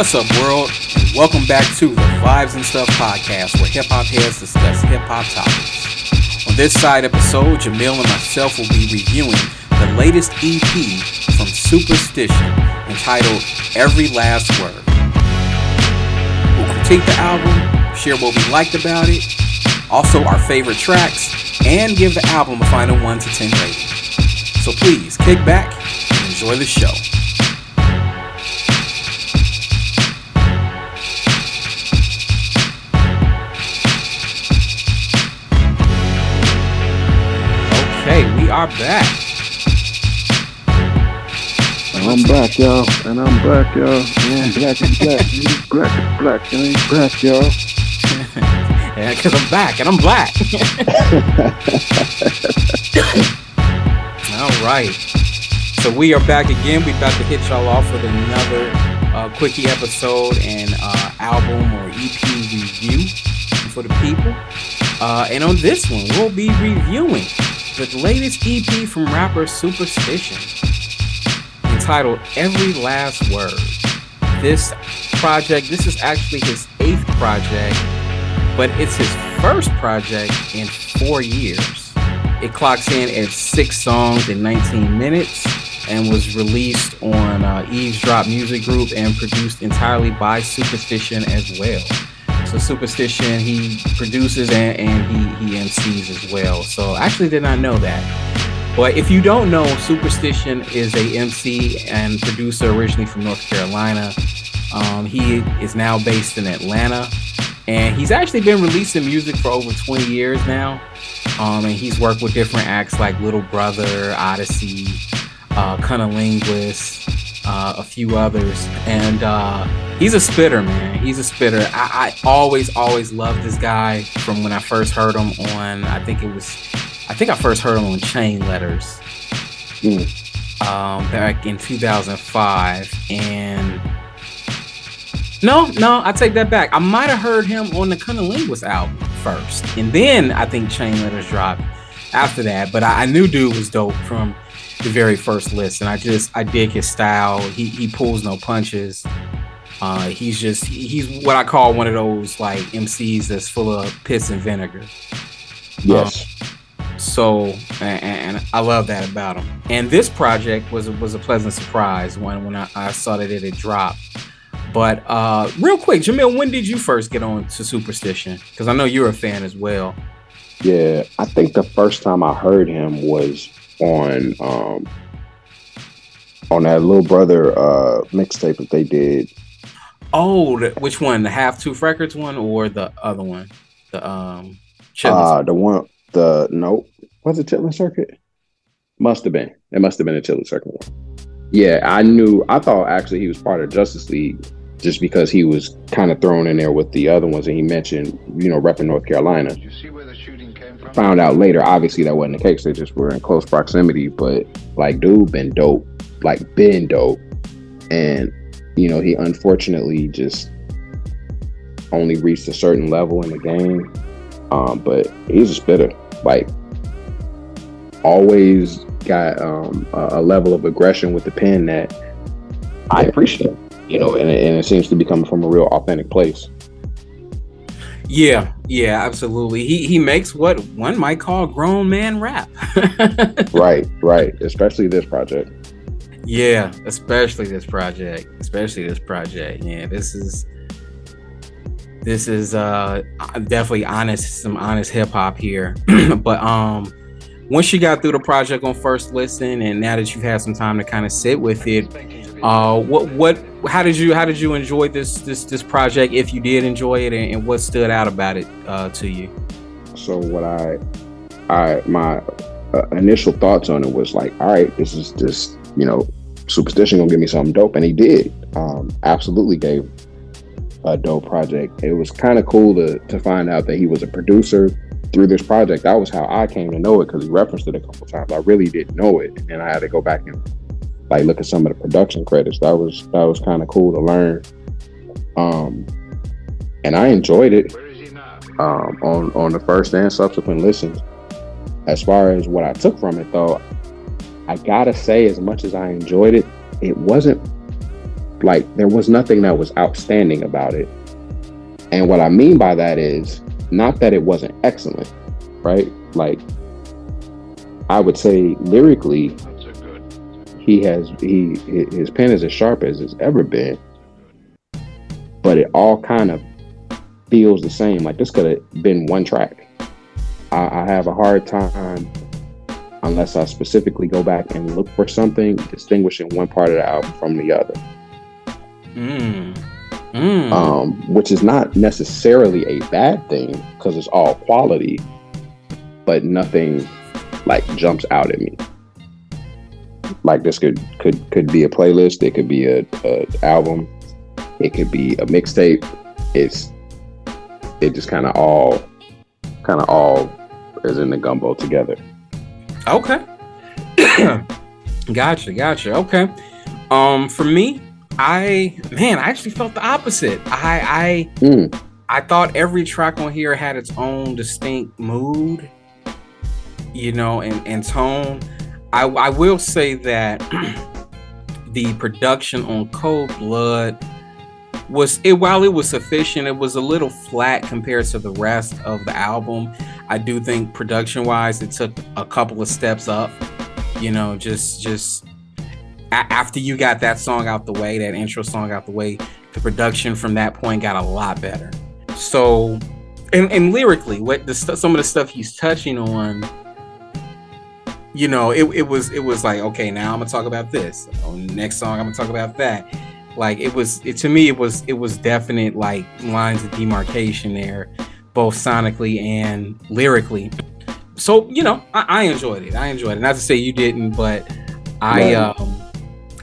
What's up, world? Welcome back to the Vibes and Stuff podcast, where hip hop heads discuss hip hop topics. On this side episode, Jamil and myself will be reviewing the latest EP from Supastition entitled Every Last Word. We'll critique the album, share what we liked about it, also our favorite tracks, and give the album a final 1 to 10 rating. So please kick back and enjoy the show. Are back. I'm black, y'all. And I'm black, y'all. And I'm black and black. And black and black. And I'm black, y'all. Yeah, because I'm back and I'm black. All right. So we are back again. We about to hit y'all off with another uh, quickie episode and uh, album or EP review for the people. Uh, and on this one, we'll be reviewing the latest EP from rapper Supastition, entitled Every Last Word. This project, this is actually his eighth project, but it's his first project in four years. It clocks in at six songs in 19 minutes and was released on uh, Eavesdrop Music Group and produced entirely by Supastition as well. So Supastition. he produces and, and he, he MCs as well. So I actually did not know that. But if you don't know, Supastition is a MC and producer originally from North Carolina. Um, he is now based in Atlanta, and he's actually been releasing music for over 20 years now. Um, and he's worked with different acts like Little Brother, Oddisee, uh, CunninLynguists, uh, a few others. And uh, he's a spitter, man. He's a spitter. I, I always, always loved this guy from when I first heard him on, I think it was, I think I first heard him on Chain Letters Mm. um, back in 2005. And no, no, I take that back. I might have heard him on the CunninLynguists album first. And then I think Chain Letters dropped after that. But I, I knew dude was dope from the very first list. And I just, I dig his style. He, he pulls no punches. Uh, he's just, he's what I call one of those like MCs that's full of piss and vinegar. Yes. So, and, and I love that about him. And this project was was a pleasant surprise when when I, I saw that it had dropped. But uh, real quick, Jamil, when did you first get on to Supastition? Because I know you're a fan as well. yeah. I think the first time I heard him was on um on that little brother uh mixtape that they did. Oh, the, which one? The Half Tooth Records one or the other one? The um, Chillin' Uh the one the nope. Was it Chitlin Circuit? Must have been. It must have been a Chitlin Circuit one. Yeah, I knew I thought actually he was part of Justus League just because he was kind of thrown in there with the other ones and he mentioned, you know, repping North Carolina. Found out later, obviously that wasn't the case. They just were in close proximity. But like, dude, been dope, like been dope, and you know, he unfortunately just only reached a certain level in the game. Um, but he's a spitter, like always got um, a, level of aggression with the pen that I appreciate. You know, and and it seems to be coming from a real authentic place. Yeah, yeah, absolutely. He he makes what one might call grown man rap. Right, right. Especially this project. Yeah, especially this project. Especially this project. Yeah, this is this is uh definitely honest, some honest hip hop here. but um once you got through the project on first listen and now that you've had some time to kind of sit with it, uh what what how did you how did you enjoy this this this project if you did enjoy it and, and what stood out about it uh to you? so what i i my uh, initial thoughts on it was like all right this is just you know Supastition gonna give me something dope and he did. Um absolutely gave a dope project. It was kind of cool to to find out that he was a producer through this project. That was how i came to know it because he referenced it a couple times. I really didn't know it and i had to go back and like look at some of the production credits that was that was kind of cool to learn um and i enjoyed it um, on on the first and subsequent listens. As far as what I took from it, though, I gotta say, as much as I enjoyed it, it wasn't like there was nothing that was outstanding about it. And what I mean by that is not that it wasn't excellent, right? Like I would say lyrically, he has he his pen is as sharp as it's ever been, but it all kind of feels the same. Like this could have been one track. I, I have a hard time unless I specifically go back and look for something distinguishing one part of the album from the other. Mm. Mm. Um, which is not necessarily a bad thing because it's all quality, but nothing like jumps out at me. Like this could could could be a playlist, it could be a, a album, it could be a mixtape. It's it just kind of all kind of all is in the gumbo together. Okay. gotcha, gotcha. Okay. Um, for me, I man, I actually felt the opposite. I I mm. I thought every track on here had its own distinct mood, you know, and, and tone. I I will say that the production on Cold Blood was it while it was sufficient, it was a little flat compared to the rest of the album. I do think production wise, it took a couple of steps up. You know, just just a- after you got that song out the way, that intro song out the way, the production from that point got a lot better. So, and, and lyrically, what the st- some of the stuff he's touching on, you know, it, it was it was like okay, now I'm gonna talk about this. The next song, I'm gonna talk about that. Like it was it, to me it was it was definite like lines of demarcation there both sonically and lyrically. So you know I, I enjoyed it. I enjoyed it. Not to say you didn't but i Right. um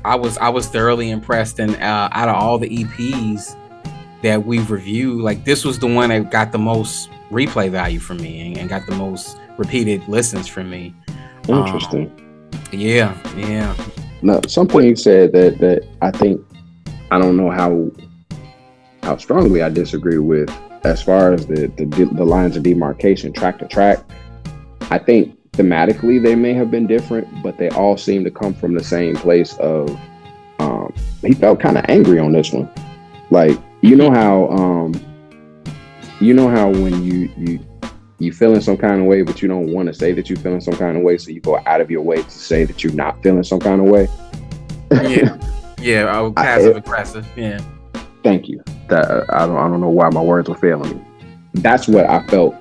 i was i was thoroughly impressed. And uh, out of all the eps that we've reviewed like this was the one that got the most replay value for me and, and got the most repeated listens from me Interesting. yeah yeah No, something you said that that I think I don't know how how strongly I disagree with as far as the the, the lines of demarcation track to track. I think thematically they may have been different, but they all seem to come from the same place of um, he felt kind of angry on this one. Like you know how um, you know how when you you you feeling some kind of way, but you don't want to say that you're feeling some kind of way, so you go out of your way to say that you're not feeling some kind of way. yeah yeah I was I- passive aggressive yeah Thank you. That I don't I don't know why my words were failing me. That's what I felt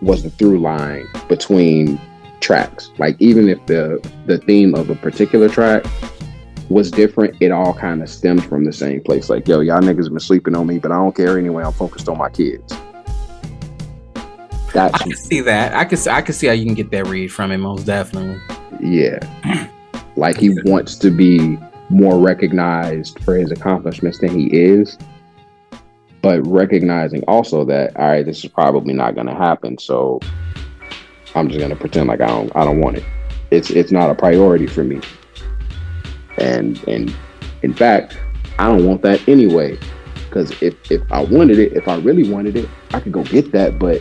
was the through line between tracks. Like even if the the theme of a particular track was different, it all kind of stemmed from the same place. Like, yo, y'all niggas been sleeping on me, but I don't care anyway. I'm focused on my kids. I can see that. I can see, I can see how you can get that read from it most definitely. yeah. Like he wants to be more recognized for his accomplishments than he is. But recognizing also that, all right, this is probably not gonna happen. So I'm just gonna pretend like I don't I don't want it. It's it's not a priority for me. And and in fact, I don't want that anyway. Cause if if I wanted it, if I really wanted it, I could go get that, but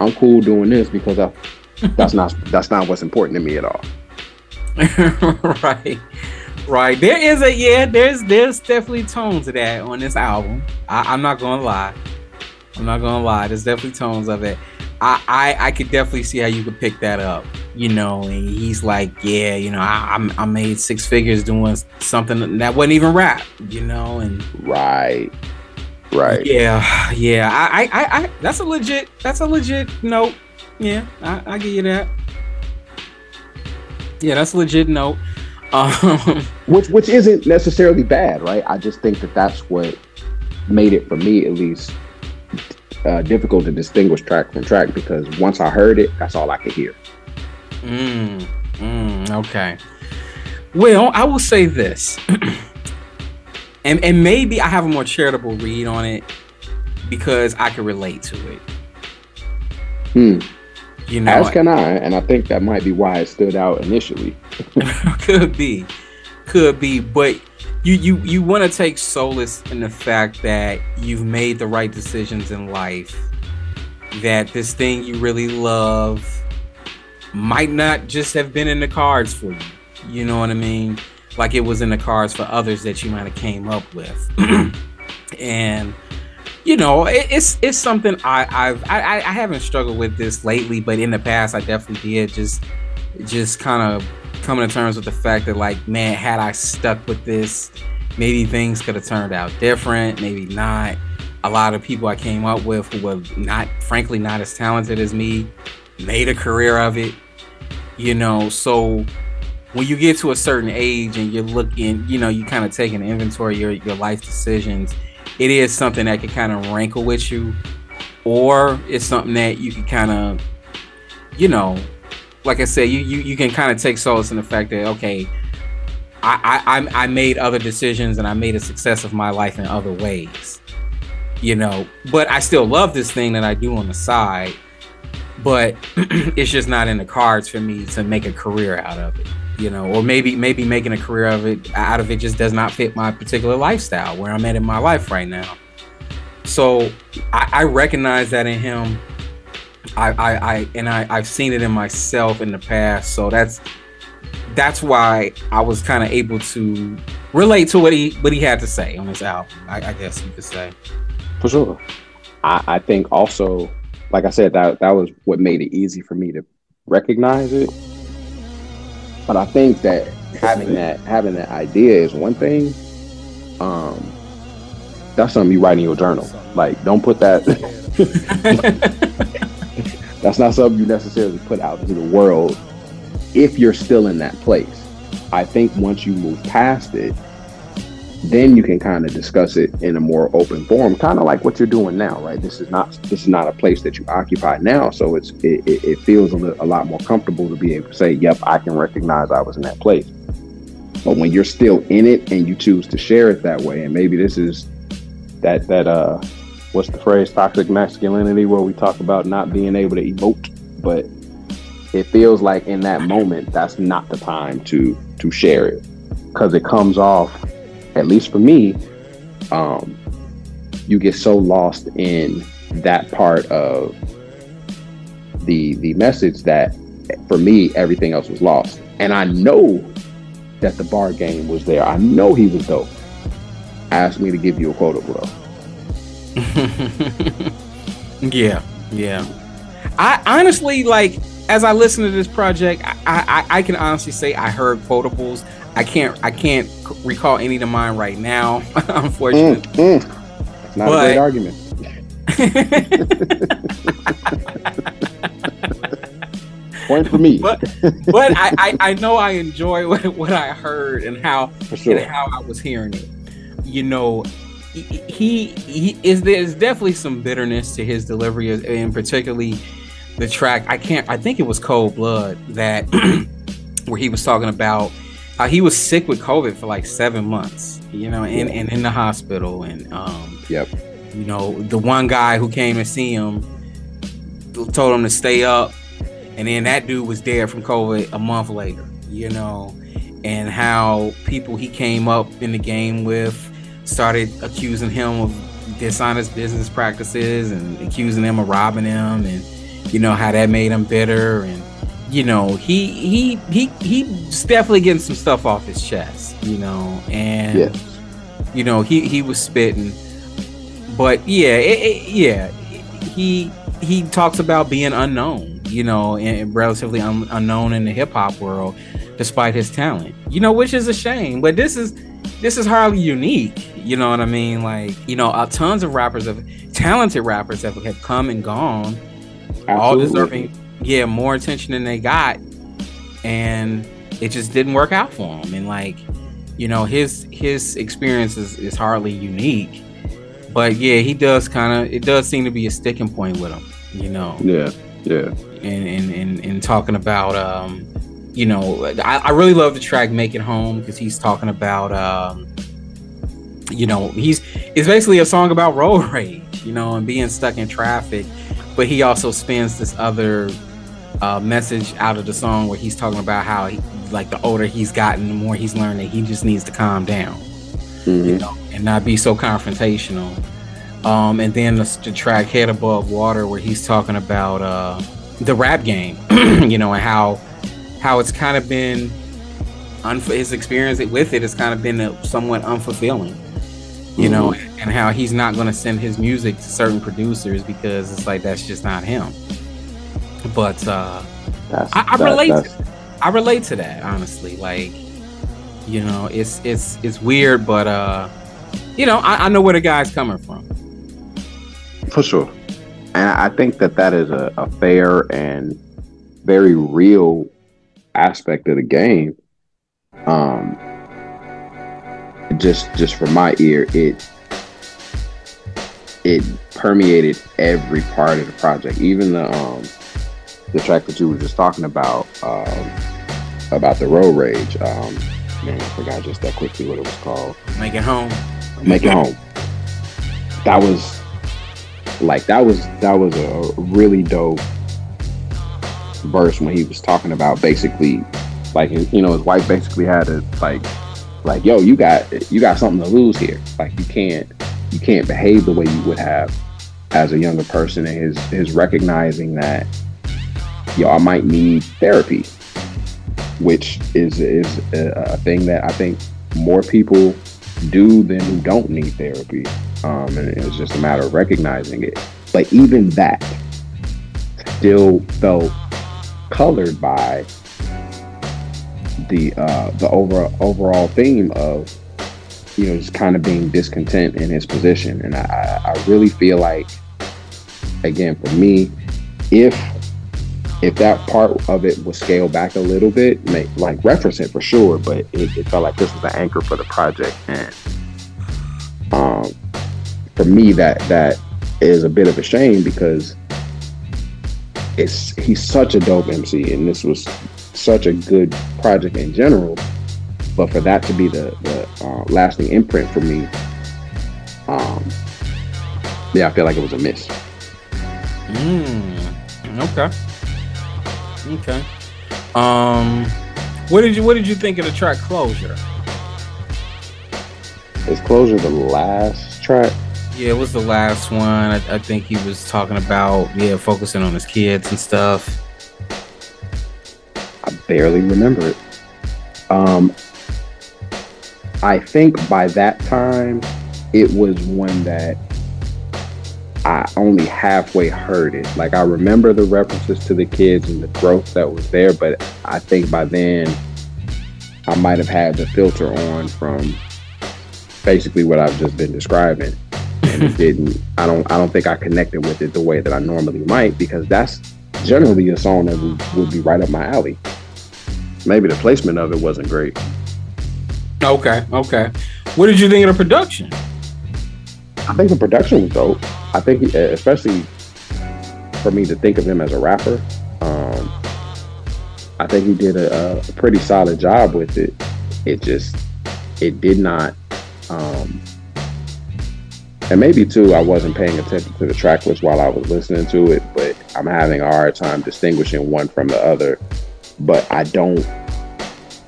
I'm cool doing this because I that's not that's not what's important to me at all. right. Right. There is a yeah, there's there's definitely tones of that on this album. I, I'm not gonna lie. I'm not gonna lie. There's definitely tones of it. I, I I could definitely see how you could pick that up. You know, and he's like, yeah, you know, I I'm- I made six figures doing something that wasn't even rap. You know, and Right. Right. yeah, yeah. I, I, I, that's a legit. That's a legit note. Yeah, I, I give you that. Yeah, that's a legit note. Um, Which which isn't necessarily bad, right? I just think that that's what made it for me at least uh, difficult to distinguish track from track because once I heard it, that's all I could hear. mm, mm, okay. Well, I will say this, and and maybe I have a more charitable read on it because I can relate to it. Hmm. You know, As can I, and I think that might be why it stood out initially. could be could be but you you you want to take solace in the fact that you've made the right decisions in life that this thing you really love might not just have been in the cards for you you know what i mean like it was in the cards for others that you might have came up with. and you know, it, it's it's something I I've I, I haven't struggled with this lately, but in the past I definitely did. Just just kind of coming to terms with the fact that like, man, had I stuck with this, maybe things could have turned out different, maybe not. A lot of people I came up with who were not, frankly, not as talented as me, made a career of it. You know, so when you get to a certain age and you're looking, you know, you kind of take an inventory of your, your life decisions, it is something that can kind of rankle with you, or it's something that you can kind of, you know, like I said, you you, you can kind of take solace in the fact that okay, I, I I made other decisions and I made a success of my life in other ways, you know. But I still love this thing that I do on the side, but it's just not in the cards for me to make a career out of it you know, or maybe maybe making a career of it out of it just does not fit my particular lifestyle where I'm at in my life right now. So I, I recognize that in him. I, I, I and I, I've seen it in myself in the past. So that's that's why I was kind of able to relate to what he what he had to say on this album. I, I guess you could say. For sure. I, I think also, like I said, that that was what made it easy for me to recognize it but I think that having that having that idea is one thing. Um, that's something you write in your journal. Like, don't put that. that's not something you necessarily put out into the world if you're still in that place. I think once you move past it, then you can kind of discuss it in a more open forum, kind of like what you're doing now, right? This is not this is not a place that you occupy now, so it's it, it feels a, a lot more comfortable to be able to say, "Yep, I can recognize I was in that place." But when you're still in it and you choose to share it that way, and maybe this is that that uh, what's the phrase, toxic masculinity, where we talk about not being able to emote, but it feels like in that moment that's not the time to to share it because it comes off at least for me, um, you get so lost in that part of the the message that for me everything else was lost. And I know that the bar game was there. I know he was dope. Ask me to give you a quota, bro. yeah, yeah. I honestly like as I listen to this project, I, I, I can honestly say I heard quotables. I can't I can't recall any to mind right now, unfortunately. Mm, mm. It's not but, a great argument. Point for me. But, but I, I, I, know I enjoy what, what I heard and how sure. and how I was hearing it. You know, he, he, he is there's definitely some bitterness to his delivery and particularly the track I can't I think it was Cold Blood that where he was talking about uh, he was sick with COVID for like seven months, you know, and, and in the hospital. And, um, yep. you know, the one guy who came to see him told him to stay up. And then that dude was dead from COVID a month later, you know, and how people he came up in the game with started accusing him of dishonest business practices and accusing him of robbing him and, you know, how that made him bitter. And, you know, he he he he's definitely getting some stuff off his chest, you know, and yes. you know he he was spitting, but yeah, it, it, yeah, he he talks about being unknown, you know, and relatively un- unknown in the hip hop world, despite his talent, you know, which is a shame. But this is this is hardly unique, you know what I mean? Like, you know, uh, tons of rappers of talented rappers have, have come and gone, Absolutely. all deserving yeah more attention than they got and it just didn't work out for him and like you know his his experience is, is hardly unique but yeah he does kind of it does seem to be a sticking point with him you know? Yeah yeah. And and and, and talking about um you know I, I really love the track make it home because he's talking about um you know he's it's basically a song about road rage you know and being stuck in traffic but he also spins this other uh, message out of the song where he's talking about how, he, like, the older he's gotten, the more he's learned that he just needs to calm down, mm-hmm. you know, and not be so confrontational. Um, and then the, the, track "Head Above Water," where he's talking about uh, the rap game, you know, and how how it's kind of been unf- his experience with it has kind of been a, somewhat unfulfilling. You know, Mm-hmm. And how he's not going to send his music to certain producers because it's like that's just not him. But uh, I, I that- relate. To, I relate to that honestly. Like, you know, it's it's it's weird, but uh, you know, I, I know where the guy's coming from. For sure. And I think that that is a, a fair and very real aspect of the game. Um, just just from my ear, it it permeated every part of the project, even the um the track that you were just talking about um, about the road rage. Um, man, I forgot just that quickly what it was called. Make it home. Make it home. That was like that was that was a really dope verse when he was talking about basically like you know his wife basically had to like like yo you got you got something to lose here like you can't you can't behave the way you would have as a younger person and his his recognizing that I might need therapy which is is a, a thing that I think more people do than who don't need therapy. Um, and it's just a matter of recognizing it. But even that still felt colored by the uh, the over, overall theme of you know just kind of being discontent in his position, and I, I really feel like again for me, if if that part of it was scaled back a little bit, make, like reference it for sure, but it, it felt like this was the anchor for the project, and um, for me that that is a bit of a shame because it's he's such a dope MC, and this was such a good project in general. But for that to be the the uh, lasting imprint for me, um, yeah, I feel like it was a miss. Mm, okay. Okay. Um, what did you what did you think of the track closure? Is closure the last track? Yeah, it was the last one. I, I think he was talking about yeah, focusing on his kids and stuff. I barely remember it. Um, I think by that time, it was one that I only halfway heard it. Like I remember the references to the kids and the growth that was there, but I think by then I might have had the filter on from basically what I've just been describing. And it didn't I don't I don't think I connected with it the way that I normally might because that's generally a song that would, would be right up my alley. Maybe the placement of it wasn't great. Okay, okay. What did you think of the production? I think the production was dope. I think, especially for me to think of him as a rapper, um, I think he did a, a pretty solid job with it. It just, it did not, um, and maybe too, I wasn't paying attention to the track list while I was listening to it, but I'm having a hard time distinguishing one from the other. But I don't,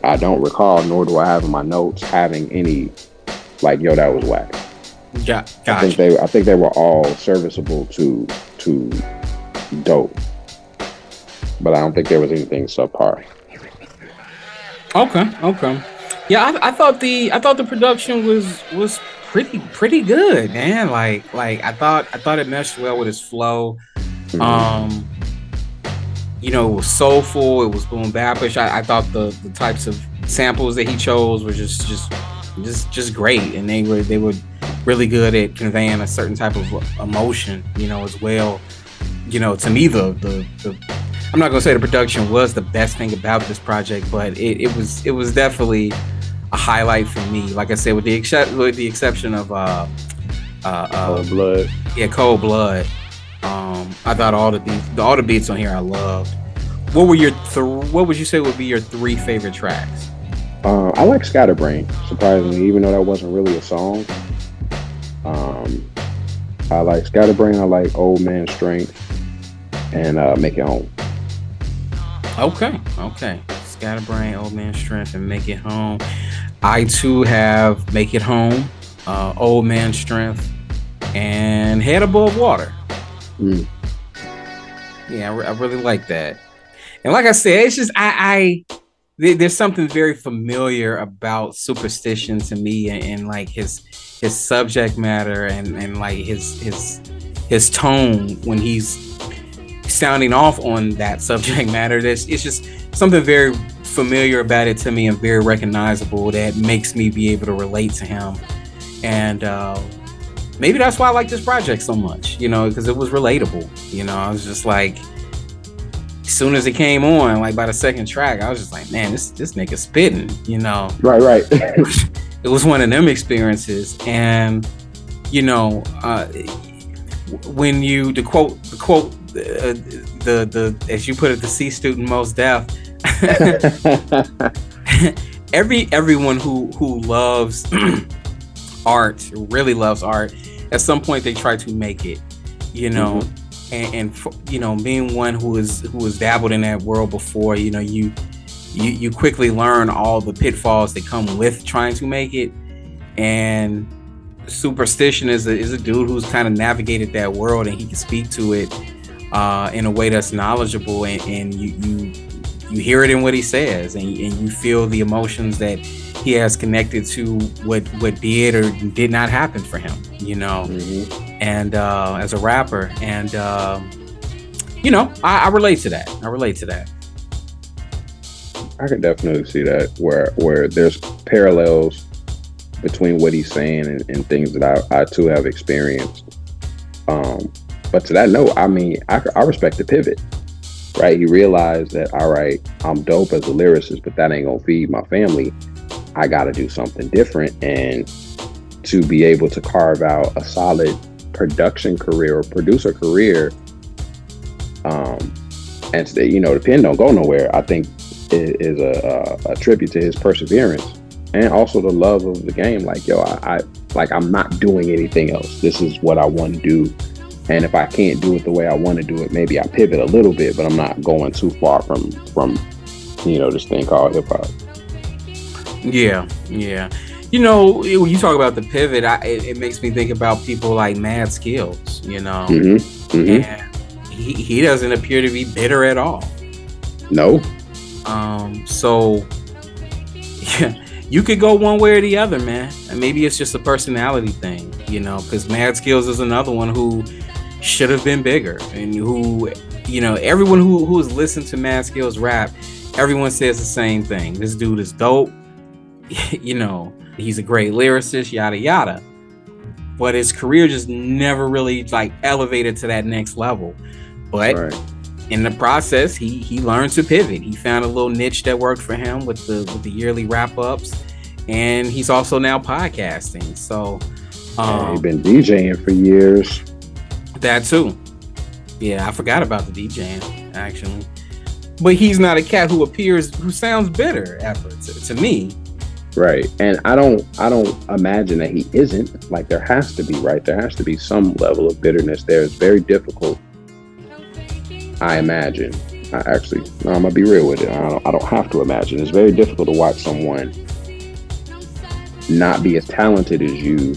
I don't recall, nor do I have in my notes having any like, yo, that was whack. Yeah, gotcha. I think they I think they were all serviceable to to dope. But I don't think there was anything subpar. Okay, okay. Yeah, I, I thought the I thought the production was was pretty pretty good, man. Like like I thought I thought it meshed well with his flow. Mhm. Um, you know, it was soulful. It was boom bapish. I, I thought the the types of samples that he chose were just just just just great, and they were they were really good at conveying a certain type of emotion. You know, as well. You know, to me, the the, the I'm not gonna say the production was the best thing about this project, but it, it was it was definitely a highlight for me. Like I said, with the except with the exception of uh uh, uh Cold blood. yeah, Cold Blood. Um, I thought all the beats, all the beats on here I loved. What were your th- What would you say would be your three favorite tracks? Uh, I like Scatterbrain, surprisingly, even though that wasn't really a song. Um, I like Scatterbrain. I like Old Man Strength, and uh, Make It Home. Okay, okay. Scatterbrain, Old Man Strength, and Make It Home. I too have Make It Home, uh, Old Man Strength, and Head Above Water. Mm. Yeah, I, re- I really like that. And like I said, it's just I, I there's something very familiar about Supastition to me and, and, like his his subject matter and and like his his his tone when he's sounding off on that subject matter there's it's just something very familiar about it to me and very recognizable that makes me be able to relate to him and uh, maybe that's why i like this project so much you know because it was relatable you know i was just like as soon as it came on, like by the second track, I was just like, man, this this nigga spitting, you know. Right, right. it was one of them experiences, and you know, uh, when you the quote the quote uh, the the as you put it, the C student most deaf. every everyone who who loves art really loves art. At some point they try to make it you know? Mm-hmm. And, and you know being one who is who has dabbled in that world before you know you you you quickly learn all the pitfalls that come with trying to make it. And Supastition is a, is a dude who's kind of navigated that world and he can speak to it uh, in a way that's knowledgeable and, and you, you you hear it in what he says and, and you feel the emotions that he has connected to what what did or did not happen for him you know mm-hmm and uh, as a rapper, and uh, you know, I, I relate to that. I relate to that. I can definitely see that where where there's parallels between what he's saying and, and things that I, I too have experienced. Um, but to that note, I mean, I, I respect the pivot, right? He realized that, all right, I'm dope as a lyricist, but that ain't gonna feed my family. I got to do something different. And to be able to carve out a solid production career or producer career, um, and you know the pen don't go nowhere. I think is a, a, a, tribute to his perseverance and also the love of the game. Like yo, I, I like I'm not doing anything else. This is what I want to do. And if I can't do it the way I want to do it, maybe I pivot a little bit, but I'm not going too far from from you know this thing called hip hop. Yeah, yeah you know, when you talk about the pivot, I, it, it, makes me think about people like Mad Skillz. you know, mm-hmm. Mm-hmm. and he, he doesn't appear to be bitter at all. No. Um. So, yeah, you could go one way or the other, man. And maybe it's just a personality thing, you know, because Mad Skillz is another one who should have been bigger and who, you know, everyone who who has listened to Mad Skillz rap, everyone says the same thing. This dude is dope. you know, he's a great lyricist, yada yada. But his career just never really like elevated to that next level. But right. in the process, he he learned to pivot. He found a little niche that worked for him with the with the yearly wrap ups, and he's also now podcasting. So um, yeah, he's been DJing for years. That too. Yeah, I forgot about the DJing actually. But he's not a cat who appears who sounds bitter ever to, to me. Right. And I don't I don't imagine that he isn't. Like there has to be, right? There has to be some level of bitterness there. It's very difficult. I imagine. I actually no, I'm gonna be real with it. I don't, I don't have to imagine. It's very difficult to watch someone not be as talented as you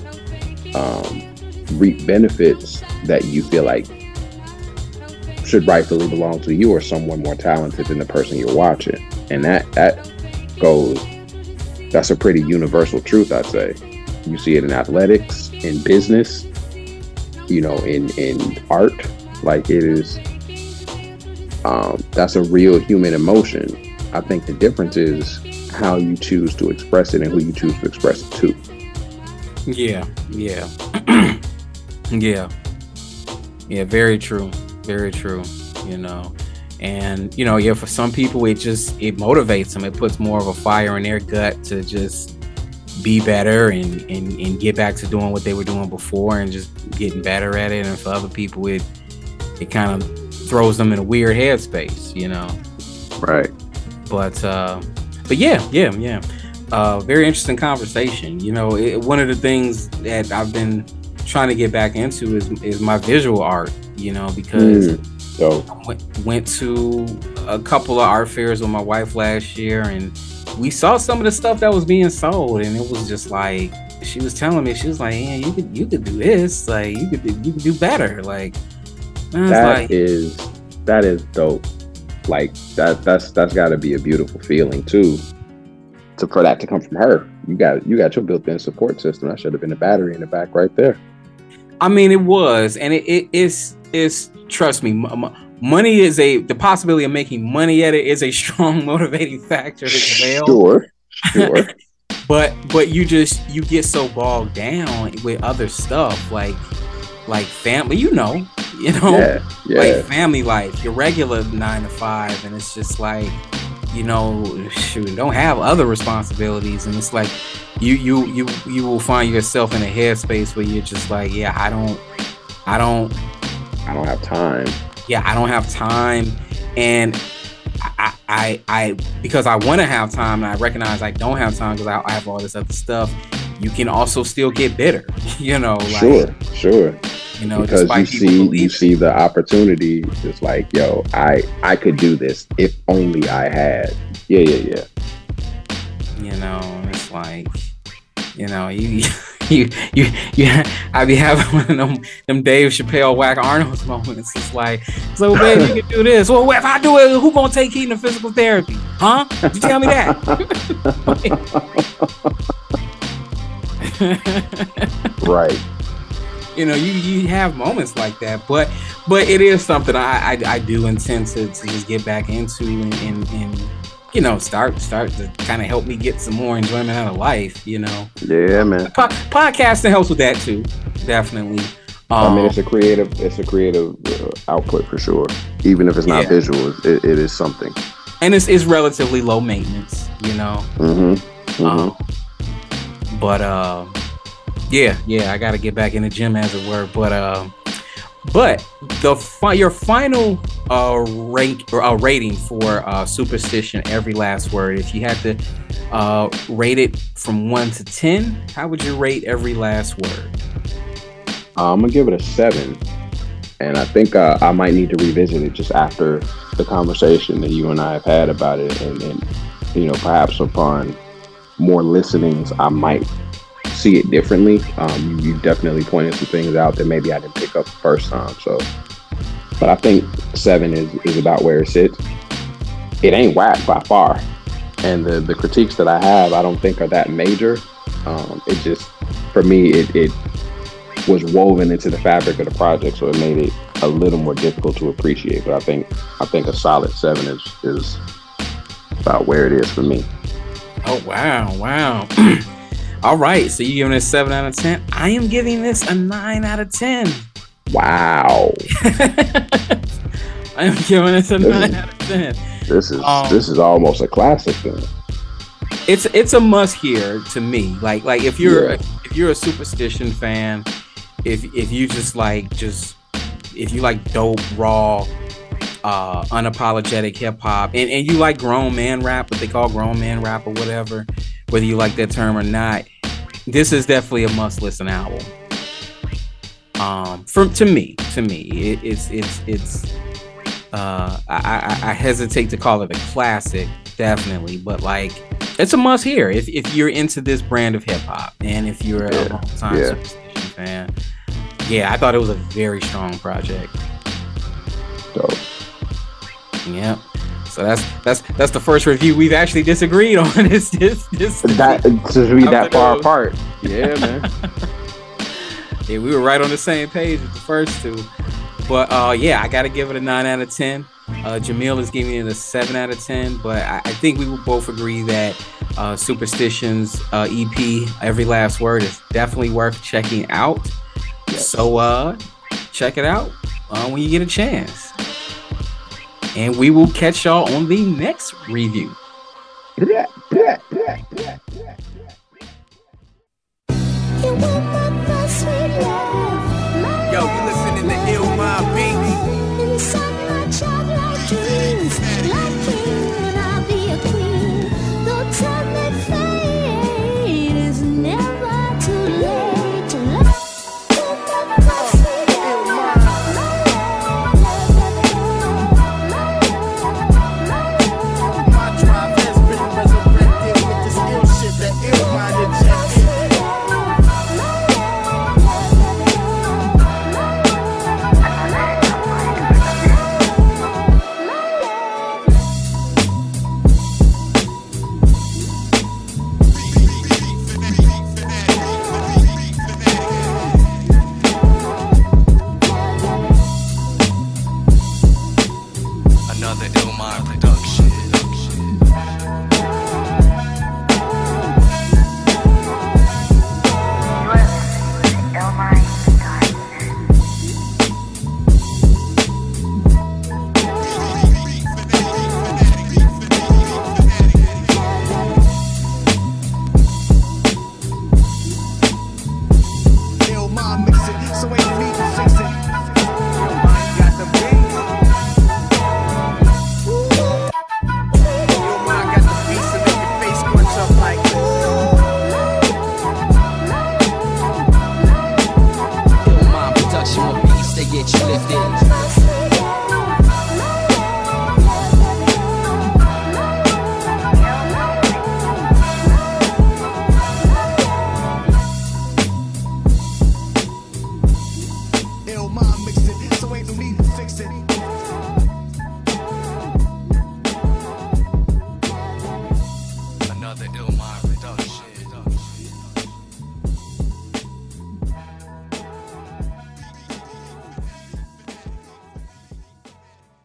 um, reap benefits that you feel like should rightfully belong to you or someone more talented than the person you're watching. And that that goes that's a pretty universal truth, I'd say. You see it in athletics, in business, you know, in in art. Like it is, um, that's a real human emotion. I think the difference is how you choose to express it and who you choose to express it to. Yeah, yeah, yeah, yeah. Very true. Very true. You know, and you know yeah for some people it just it motivates them. It puts more of a fire in their gut to just be better and, and and get back to doing what they were doing before and just getting better at it. And for other people it it kind of throws them in a weird headspace you know? Right. But uh but yeah yeah yeah. Uh very interesting conversation. You know it, one of the things that i've been trying to get back into is is my visual art you know because mm so went, went to a couple of art fairs with my wife last year, and we saw some of the stuff that was being sold, and it was just like she was telling me, she was like, "Yeah, you could you could do this, like you could you could do better." Like that like, is that is dope. like that that's that's got to be a beautiful feeling too. To for that to come from her, you got you got your built-in support system. That should have been a battery in the back right there. I mean, it was, and it, it is is trust me, m- money is a the possibility of making money at it is a strong motivating factor as well. Sure, sure. but but you just you get so bogged down with other stuff like like family, you know, you know, yeah, yeah. like family life, your regular nine to five, and it's just like, you know, shoot, don't have other responsibilities, and it's like, you you you you will find yourself in a headspace where you're just like, yeah, I don't, I don't, I don't have time. Yeah, I don't have time, and I, I, I, because I want to have time and I recognize I don't have time because I, I, have all this other stuff. You can also still get bitter, you know. Like, sure, sure. You know, because you see, you see the opportunity. Just like, yo, I, I could do this if only I had. Yeah, yeah, yeah. You know, it's like, you know, you. you you you I be having one of them them Dave Chappelle whack Arnold's moments. It's like, so baby, you can do this. Well, if I do it, who gonna take heed to physical therapy? Huh? You tell me that. right. You know, you you have moments like that, but but it is something I I, I do intend to, to just get back into and, and, and you know, start start to kind of help me get some more enjoyment out of life. You know. Yeah, man. Po- podcasting helps with that too, definitely. Um, I mean, it's a creative, it's a creative uh, output for sure. Even if it's not yeah. visual, it, it is something. And it's, it's relatively low maintenance, you know. Mm-hmm. Mm-hmm. Um, but uh, yeah, yeah, I got to get back in the gym as it were. But uh, but the fi- your final uh, rank or uh, rating for uh, Supastition, every last word. If you had to uh, rate it from one to ten, how would you rate every last word? Uh, I'm gonna give it a seven, and I think uh, I might need to revisit it just after the conversation that you and I have had about it, and, and you know, perhaps upon more listenings, I might see it differently. Um, you, you definitely pointed some things out that maybe I didn't pick up the first time. So, but I think seven is, is about where it sits. It ain't whack by far, and the the critiques that I have, I don't think are that major. Um, it just, for me, it, it was woven into the fabric of the project, so it made it a little more difficult to appreciate. But I think I think a solid seven is is about where it is for me. Oh wow, wow. All right, so you giving it a seven out of ten? I am giving this a nine out of ten. Wow. I am giving this a this nine is, out of ten. This is um, this is almost a classic then. It's it's a must hear to me. Like like if you're yeah. if you're a Supastition fan, if if you just like just if you like dope raw uh unapologetic hip hop and, and you like grown man rap, what they call grown man rap or whatever, whether you like that term or not, this is definitely a must listen album. Um, from to me, to me, it, it's it's it's. Uh, I, I, I hesitate to call it a classic, definitely, but like it's a must hear if, if you're into this brand of hip hop and if you're yeah. a long time yeah. Supastition fan. Yeah, I thought it was a very strong project. Dope. Yep. So that's that's that's the first review we've actually disagreed on. Is this this that to be that far apart? Yeah, man. yeah, we were right on the same page with the first two. But uh, yeah, I gotta give it a nine out of ten. Uh, Jamil is giving it a seven out of ten, but I, I think we will both agree that uh, Supastitions uh, EP, Every Last Word, is definitely worth checking out. Yes. So uh, check it out uh, when you get a chance. And we will catch y'all on the next review. Yo, you